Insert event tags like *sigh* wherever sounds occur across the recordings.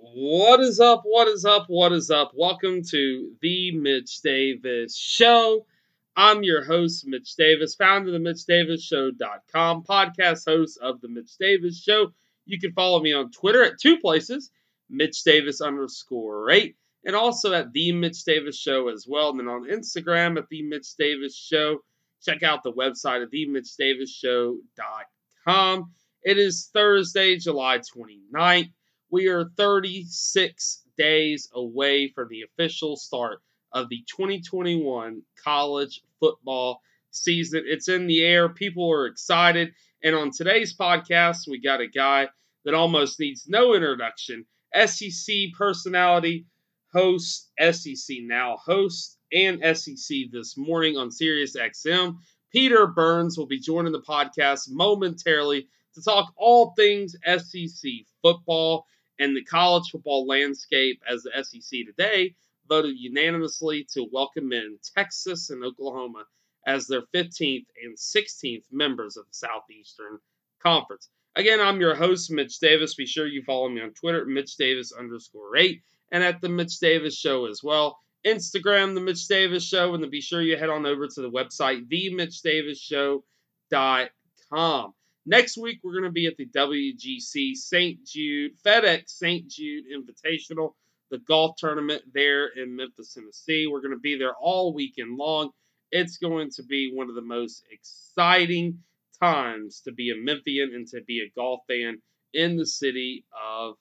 What is up? What is up? What is up? Welcome to the Mitch Davis Show. I'm your host, Mitch Davis, founder of the MitchDavisShow.com, podcast host of the Mitch Davis Show. You can follow me on Twitter at two places, Mitch Davis underscore eight, and also at the Mitch Davis Show as well. And then on Instagram at the Mitch Davis Show. Check out the website at themitchdavisshow.com. It is Thursday, July 29th. We are 36 days away from the official start of the 2021 college football season. It's in the air. People are excited. And on today's podcast, we got a guy that almost needs no introduction SEC personality, host, SEC Now host, and SEC this morning on Sirius XM. Peter Burns will be joining the podcast momentarily to talk all things SEC football and the college football landscape as the SEC today voted unanimously to welcome in Texas and Oklahoma as their 15th and 16th members of the Southeastern Conference. Again, I'm your host, Mitch Davis. Be sure you follow me on Twitter, Mitch Davis underscore eight, and at the Mitch Davis Show as well. Instagram, The Mitch Davis Show, and then be sure you head on over to the website, TheMitchDavisShow.com. Next week, we're going to be at the WGC St. Jude, FedEx St. Jude Invitational, the golf tournament there in Memphis, Tennessee. We're going to be there all weekend long. It's going to be one of the most exciting times to be a Memphian and to be a golf fan in the city of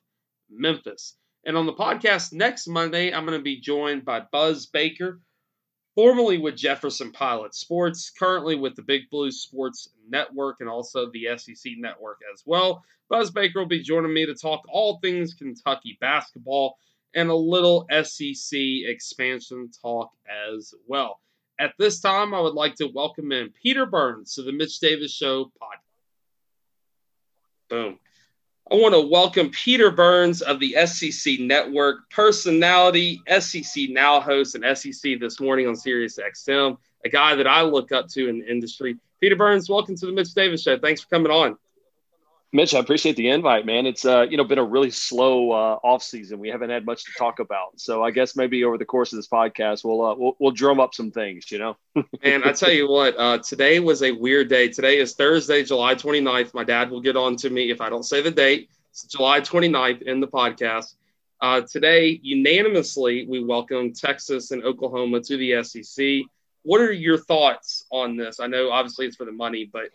Memphis. And on the podcast next Monday, I'm going to be joined by Buzz Baker, formerly with Jefferson Pilot Sports, currently with the Big Blue Sports Network and also the SEC Network as well. Buzz Baker will be joining me to talk all things Kentucky basketball and a little SEC expansion talk as well. At this time, I would like to welcome in Peter Burns to the Mitch Davis Show podcast. Boom. I want to welcome Peter Burns of the SEC Network, personality, SEC Now host, and SEC This Morning on Sirius XM, a guy that I look up to in the industry. Peter Burns, welcome to the Mitch Davis Show. Thanks for coming on. Mitch, I appreciate the invite, man. It's uh, you know been a really slow uh, off season. We haven't had much to talk about, so I guess maybe over the course of this podcast, we'll uh, we'll, we'll drum up some things, you know. *laughs* and I tell you what, uh, today was a weird day. Today is Thursday, July 29th. My dad will get on to me if I don't say the date. It's July 29th in the podcast. Uh, today, unanimously, we welcome Texas and Oklahoma to the SEC. What are your thoughts on this? I know obviously it's for the money, but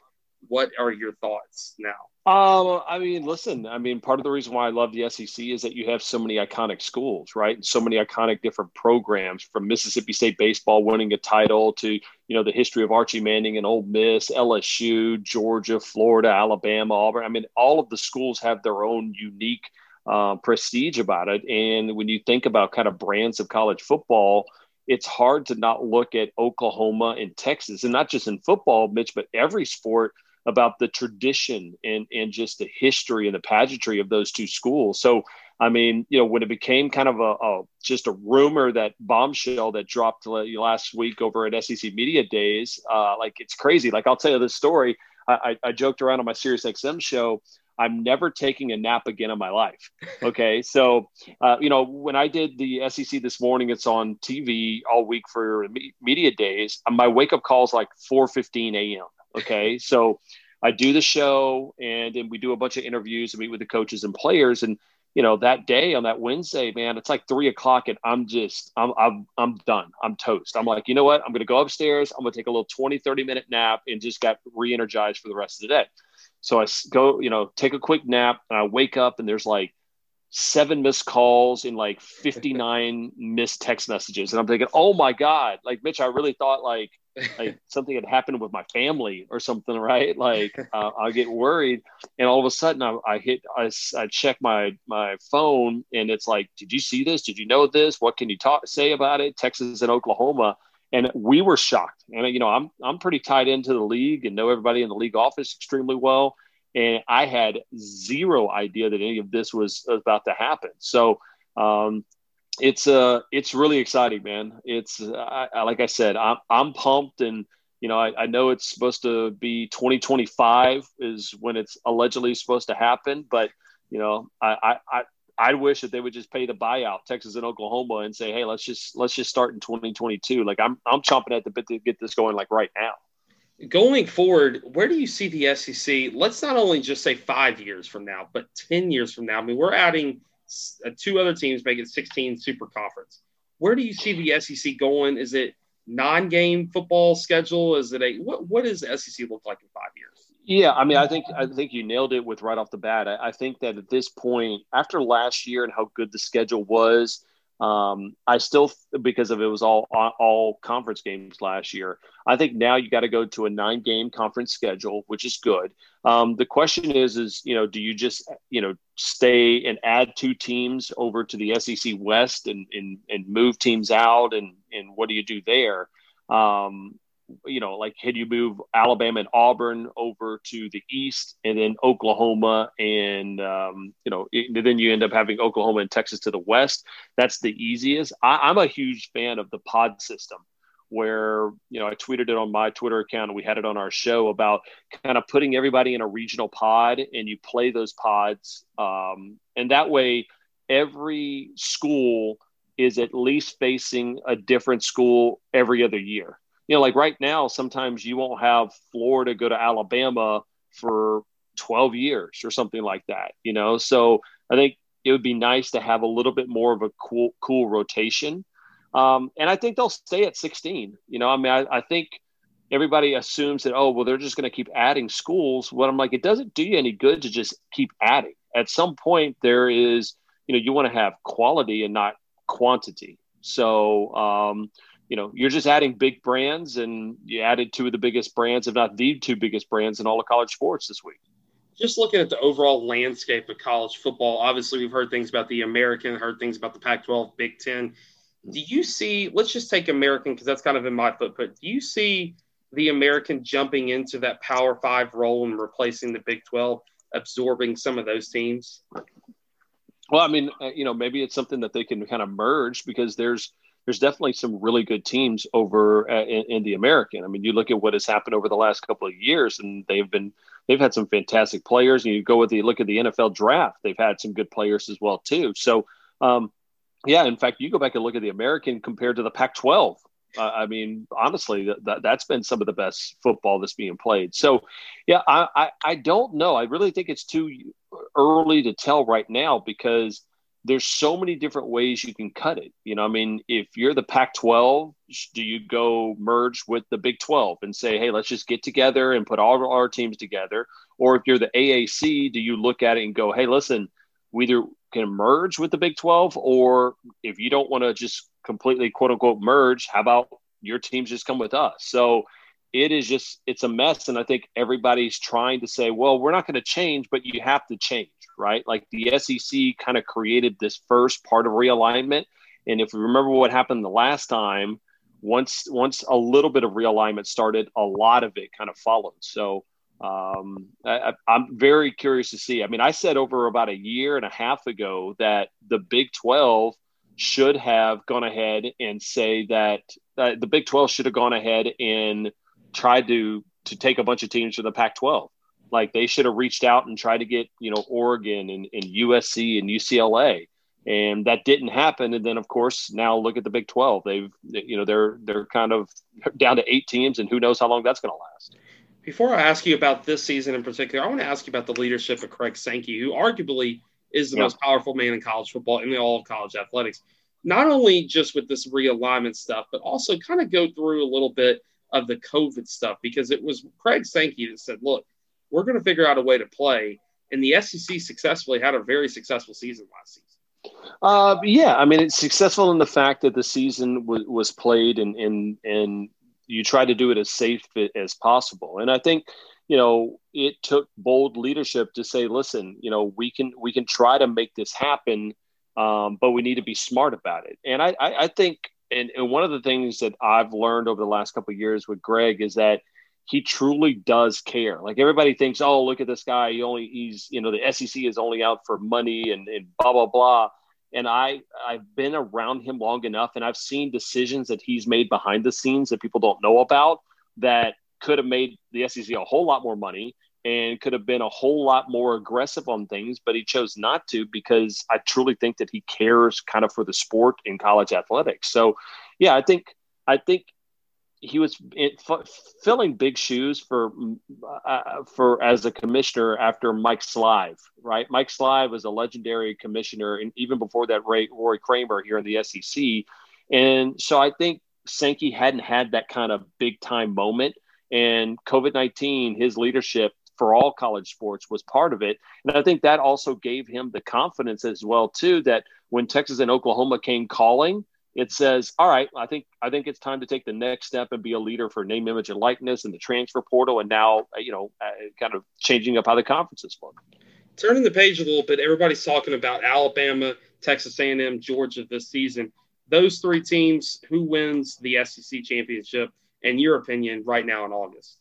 what are your thoughts now? Um, I mean, listen, I mean, part of the reason why I love the SEC is that you have so many iconic schools, right? And so many iconic different programs from Mississippi State baseball winning a title to, you know, the history of Archie Manning and Ole Miss, LSU, Georgia, Florida, Alabama, Auburn. I mean, all of the schools have their own unique uh, prestige about it. And when you think about kind of brands of college football, it's hard to not look at Oklahoma and Texas, and not just in football, Mitch, but every sport – about the tradition and and just the history and the pageantry of those two schools. So I mean, you know, when it became kind of a, a just a rumor that bombshell that dropped last week over at SEC Media Days, uh, like it's crazy. Like I'll tell you this story. I, I, I joked around on my Sirius XM show. I'm never taking a nap again in my life. Okay. So, uh, you know, when I did the SEC this morning, it's on TV all week for media days. My wake up call is like 4:15 a.m. Okay. So I do the show and then we do a bunch of interviews and meet with the coaches and players. And, you know, that day on that Wednesday, man, it's like three o'clock and I'm just, I'm, I'm, I'm done. I'm toast. I'm like, you know what? I'm going to go upstairs. I'm going to take a little 20, 30 minute nap and just got re energized for the rest of the day. So I go, you know, take a quick nap and I wake up and there's like seven missed calls and like 59 *laughs* missed text messages. And I'm thinking, oh my God, like Mitch, I really thought like, like something had happened with my family or something, right? Like *laughs* uh, I get worried, and all of a sudden I, I hit, I, I check my my phone, and it's like, did you see this? Did you know this? What can you talk say about it? Texas and Oklahoma, and we were shocked. And you know, I'm I'm pretty tied into the league and know everybody in the league office extremely well, and I had zero idea that any of this was about to happen. So. Um, it's uh it's really exciting, man. It's I, I, like I said, I'm I'm pumped, and you know I, I know it's supposed to be 2025 is when it's allegedly supposed to happen, but you know I I I wish that they would just pay the buyout, Texas and Oklahoma, and say, hey, let's just let's just start in 2022. Like I'm I'm chomping at the bit to get this going like right now. Going forward, where do you see the SEC? Let's not only just say five years from now, but ten years from now. I mean, we're adding uh, two other teams, making 16 super conference. Where do you see the SEC going? Is it non-game football schedule? Is it a what? What does the SEC look like in five years? Yeah, I mean, I think I think you nailed it with right off the bat. I, I think that at this point, after last year and how good the schedule was, um, I still because of it was all all conference games last year. I think now you got to go to a nine game conference schedule, which is good. Um, the question is, is you know, do you just you know stay and add two teams over to the SEC West and and, and move teams out, and and what do you do there? Um, you know, like can you move Alabama and Auburn over to the east, and then Oklahoma and um, you know, it, then you end up having Oklahoma and Texas to the west. That's the easiest. I, I'm a huge fan of the pod system where you know I tweeted it on my Twitter account and we had it on our show about kind of putting everybody in a regional pod and you play those pods um, and that way every school is at least facing a different school every other year you know, like right now, sometimes you won't have Florida go to Alabama for 12 years or something like that, you know? So I think it would be nice to have a little bit more of a cool, cool rotation. Um, and I think they'll stay at 16. You know, I mean, I, I think everybody assumes that, oh, well, they're just going to keep adding schools. What I'm like, it doesn't do you any good to just keep adding. At some point, there is, you know, you want to have quality and not quantity. So, um, you know, you're just adding big brands, and you added two of the biggest brands, if not the two biggest brands in all of college sports this week. Just looking at the overall landscape of college football, obviously we've heard things about the American, heard things about the Pac-12, Big Ten. Do you see? Let's just take American because that's kind of in my footprint. Do you see the American jumping into that Power Five role and replacing the Big Twelve, absorbing some of those teams? Well, I mean, uh, you know, maybe it's something that they can kind of merge because there's there's definitely some really good teams over uh, in, in, the American. I mean, you look at what has happened over the last couple of years, and they've been they've had some fantastic players. And you go with the look at the NFL draft; they've had some good players as well too. So, um, yeah, in fact, you go back and look at the American compared to the Pac-12. Uh, I mean, honestly, that, that has been some of the best football that's being played. So, yeah, I, I I don't know. I really think it's too early to tell right now because there's so many different ways you can cut it. You know, I mean, if you're the Pac 12, do you go merge with the Big 12 and say, hey, let's just get together and put all our teams together? Or if you're the AAC, do you look at it and go, hey, listen, we either can merge with the Big 12, or if you don't want to just completely quote unquote merge, how about your teams just come with us? So, it is just it's a mess and i think everybody's trying to say well we're not going to change but you have to change right? Like the SEC kind of created this first part of realignment. And if we remember what happened the last time, once once a little bit of realignment started, a lot of it kind of followed. So um, I, am very curious to see. I mean, I said over about a year and a half ago that the Big 12 should have gone ahead and say that uh, the Big 12 should have gone ahead and tried to to take a bunch of teams to the Pac 12 like they should have reached out and tried to get, you know, Oregon and, and USC and UCLA. And that didn't happen. And then of course, now look at the Big 12. They've, you know, they're, they're kind of *laughs* down to eight teams and who knows how long that's going to last. Before I ask you about this season in particular, I want to ask you about the leadership of Greg Sankey, who arguably is the yeah. most powerful man in college football in all of college athletics. Not only just with this realignment stuff, but also kind of go through a little bit of the COVID stuff because it was Greg Sankey that said, look, we're going to figure out a way to play. And the SEC successfully had a very successful season last season. Uh, yeah, I mean, it's successful in the fact that the season was, was played and, and, and you try to do it as safe as possible. And I think, you know, it took bold leadership to say, listen, you know, we can, we can try to make this happen, um, but we need to be smart about it. And I, I, I think, and, and one of the things that I've learned over the last couple of years with Greg is that he truly does care. Like everybody thinks, oh, look at this guy. He only he's you know the SEC is only out for money and, and blah blah blah. And I I've been around him long enough, and I've seen decisions that he's made behind the scenes that people don't know about that could have made the SEC a whole lot more money, and could have been a whole lot more aggressive on things, but he chose not to because I truly think that he cares kind of for the sport in college athletics. So, yeah, I think I think he was f- filling big shoes for uh, for as a commissioner after Mike Slive, right? Mike Slive was a legendary commissioner, and even before that, Ray, Roy Kramer here in the SEC. And so I think Sankey hadn't had that kind of big time moment, and COVID nineteen, his leadership for all college sports was part of it, and I think that also gave him the confidence as well too that when Texas and Oklahoma came calling it says, all right, I think I think it's time to take the next step and be a leader for name, image, and likeness in the transfer portal, and now uh, you know, uh, kind of changing up how the conferences look. Turning the page a little bit, everybody's talking about Alabama, Texas A&M, Georgia this season. Those three teams, who wins the SEC championship, in your opinion, right now in August?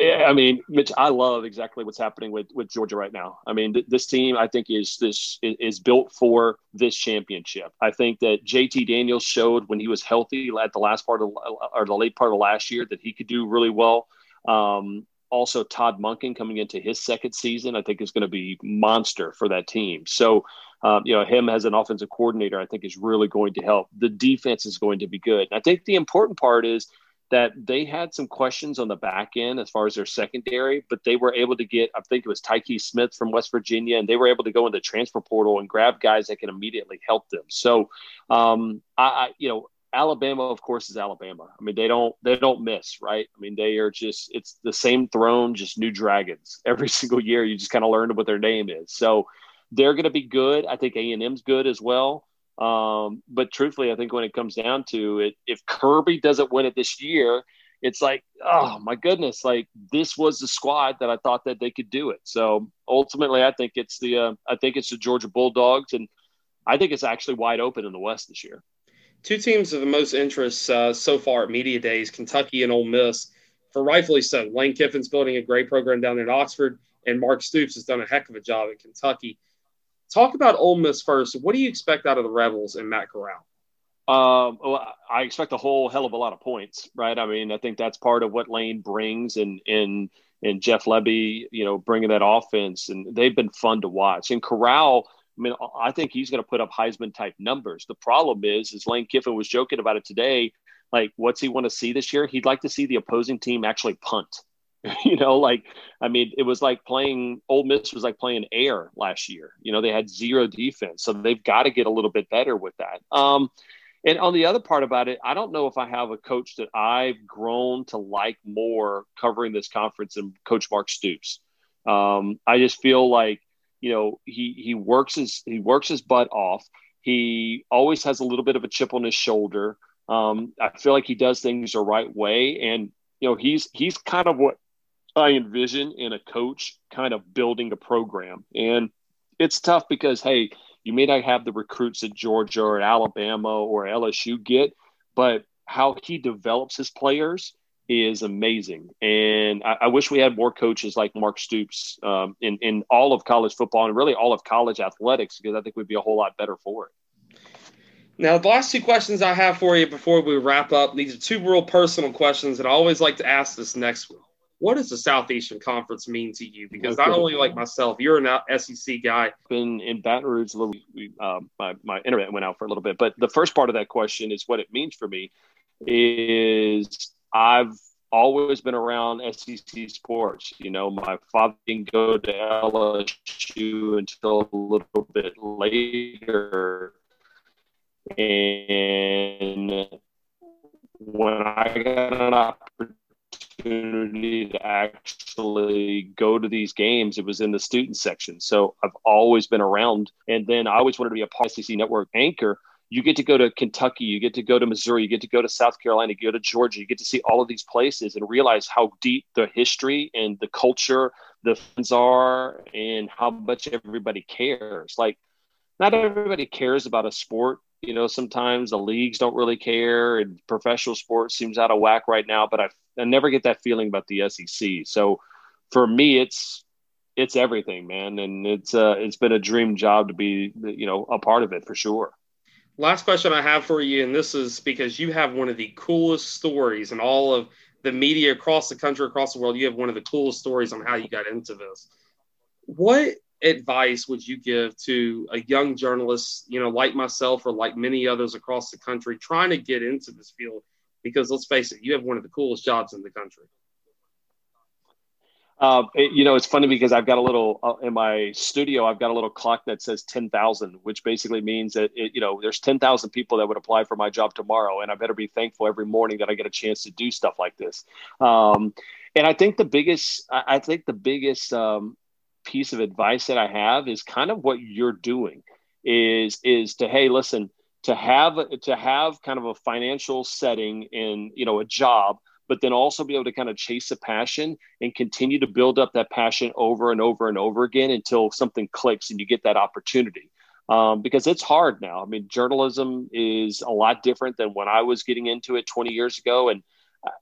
I mean, Mitch, I love exactly what's happening with, with Georgia right now. I mean, th- this team, I think, is this is built for this championship. I think that JT Daniels showed when he was healthy at the last part of or the late part of last year that he could do really well. Um, also, Todd Monken coming into his second season, I think, is going to be monster for that team. So, um, you know, him as an offensive coordinator, I think, is really going to help. The defense is going to be good. And I think the important part is that they had some questions on the back end as far as their secondary, but they were able to get, I think it was Tyke Smith from West Virginia, and they were able to go in the transfer portal and grab guys that can immediately help them. So, um, I, I, you know, Alabama, of course, is Alabama. I mean, they don't they don't miss, right? I mean, they are just it's the same throne, just new dragons *laughs* every single year. You just kind of learn what their name is. So they're going to be good. I think A and M's good as well. Um, but truthfully, I think when it comes down to it, if Kirby doesn't win it this year, it's like, oh my goodness, like this was the squad that I thought that they could do it. So ultimately, I think it's the uh, I think it's the Georgia Bulldogs, and I think it's actually wide open in the West this year. Two teams of the most interest uh, so far at media days: Kentucky and Ole Miss. For rightfully so, Lane Kiffin's building a great program down in Oxford, and Mark Stoops has done a heck of a job at Kentucky. Talk about Ole Miss first. What do you expect out of the Rebels and Matt Corral? Um, well, I expect a whole hell of a lot of points, right? I mean, I think that's part of what Lane brings, and and and Jeff Lebby, you know, bringing that offense, and they've been fun to watch. And Corral, I mean, I think he's going to put up Heisman type numbers. The problem is, is Lane Kiffin was joking about it today. Like, what's he want to see this year? He'd like to see the opposing team actually punt. *laughs* you know, like I mean, it was like playing Ole Miss was like playing air last year. You know, they had zero defense, so they've got to get a little bit better with that. Um, and on the other part about it, I don't know if I have a coach that I've grown to like more covering this conference than Coach Mark Stoops. Um, I just feel like you know he he works his he works his butt off. He always has a little bit of a chip on his shoulder. Um, I feel like he does things the right way, and you know he's he's kind of what I envision in a coach kind of building a program. And it's tough because, hey, you may not have the recruits that Georgia or Alabama or LSU get, but how he develops his players is amazing. And I, I wish we had more coaches like Mark Stoops um, in, in all of college football and really all of college athletics because I think we'd be a whole lot better for it. Now, the last two questions I have for you before we wrap up, these are two real personal questions that I always like to ask this next one what does the Southeastern Conference mean to you? Because not only like myself, you're an SEC guy. Been in Baton Rouge a little. Um, my my internet went out for a little bit, but the first part of that question is what it means for me. Is I've always been around SEC sports. You know, my father didn't go to LSU until a little bit later, and when I got an opportunity opportunity to actually go to these games, it was in the student section. So I've always been around. And then I always wanted to be a part SEC network anchor. You get to go to Kentucky, you get to go to Missouri, you get to go to South Carolina, you go to Georgia, you get to see all of these places and realize how deep the history and the culture, the fans are, and how much everybody cares. Like, not everybody cares about a sport you know sometimes the leagues don't really care and professional sports seems out of whack right now but i I never get that feeling about the SEC. So for me, it's it's everything, man, and it's uh, it's been a dream job to be you know a part of it for sure. Last question I have for you, and this is because you have one of the coolest stories in all of the media across the country, across the world. You have one of the coolest stories on how you got into this. What advice would you give to a young journalist, you know, like myself or like many others across the country trying to get into this field? Because let's face it, you have one of the coolest jobs in the country. Uh, it, you know, it's funny because I've got a little uh, in my studio. I've got a little clock that says ten thousand, which basically means that it, you know there's ten thousand people that would apply for my job tomorrow, and I better be thankful every morning that I get a chance to do stuff like this. Um, and I think the biggest, I think the biggest um, piece of advice that I have is kind of what you're doing is is to hey, listen, to have to have kind of a financial setting in you know a job but then also be able to kind of chase a passion and continue to build up that passion over and over and over again until something clicks and you get that opportunity. Um, because it's hard now. I mean, journalism is a lot different than when I was getting into it 20 years ago. And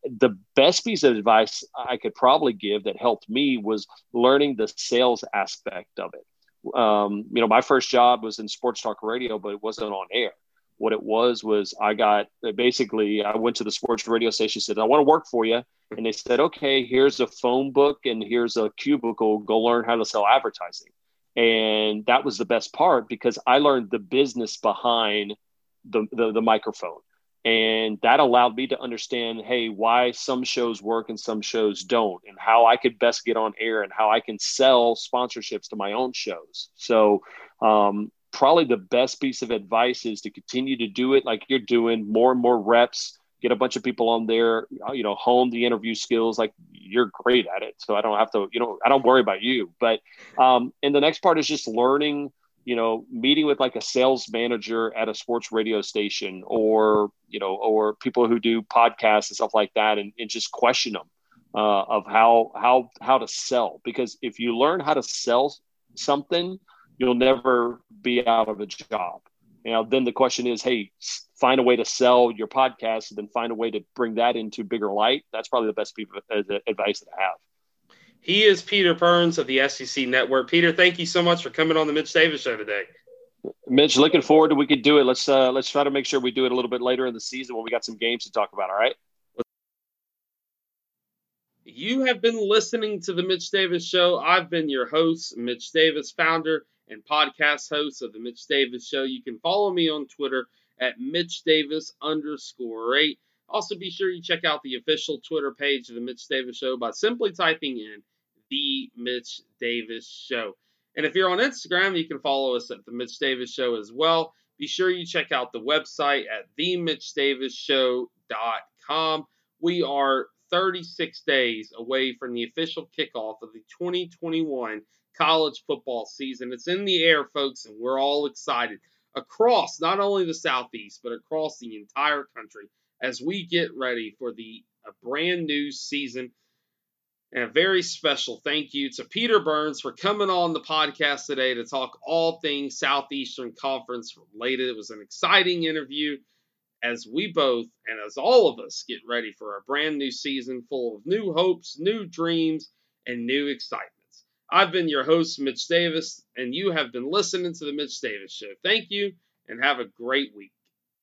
the best piece of advice I could probably give that helped me was learning the sales aspect of it. Um, you know, my first job was in sports talk radio, but it wasn't on air. What it was was I got basically I went to the sports radio station said I want to work for you, and they said okay here's a phone book and here's a cubicle go learn how to sell advertising, and that was the best part because I learned the business behind the, the, the microphone and that allowed me to understand hey why some shows work and some shows don't and how i could best get on air and how i can sell sponsorships to my own shows. So um, probably the best piece of advice is to continue to do it like you're doing more and more reps get a bunch of people on there uh, you know hone the interview skills like you're great at it. So i don't have to you know i don't worry about you. But um and the next part is just learning you know meeting with like a sales manager at a sports radio station or you know or people who do podcasts and stuff like that and, and just question them uh, of how how how to sell because if you learn how to sell something you'll never be out of a job. You know, then the question is, hey, find a way to sell your podcast and then find a way to bring that into bigger light. That's probably the best piece of advice that I have. He is Peter Burns of the SEC Network. Peter, thank you so much for coming on the Mitch Davis Show today. Mitch, looking forward to we could do it. Let's uh, let's try to make sure we do it a little bit later in the season when we got some games to talk about. All right. You have been listening to the Mitch Davis Show. I've been your host, Mitch Davis, founder and podcast host of the Mitch Davis Show. You can follow me on Twitter at Mitch Davis underscore eight. Also, be sure you check out the official Twitter page of the Mitch Davis Show by simply typing in the Mitch Davis Show. And if you're on Instagram, you can follow us at the Mitch Davis Show as well. Be sure you check out the website at themitchdavisshow.com. We are 36 days away from the official kickoff of the 2021 college football season. It's in the air, folks, and we're all excited across not only the Southeast, but across the entire country as we get ready for the brand new season. And a very special thank you to Peter Burns for coming on the podcast today to talk all things Southeastern Conference related. It was an exciting interview as we both and as all of us get ready for a brand new season full of new hopes, new dreams, and new excitements. I've been your host, Mitch Davis, and you have been listening to The Mitch Davis Show. Thank you, and have a great week.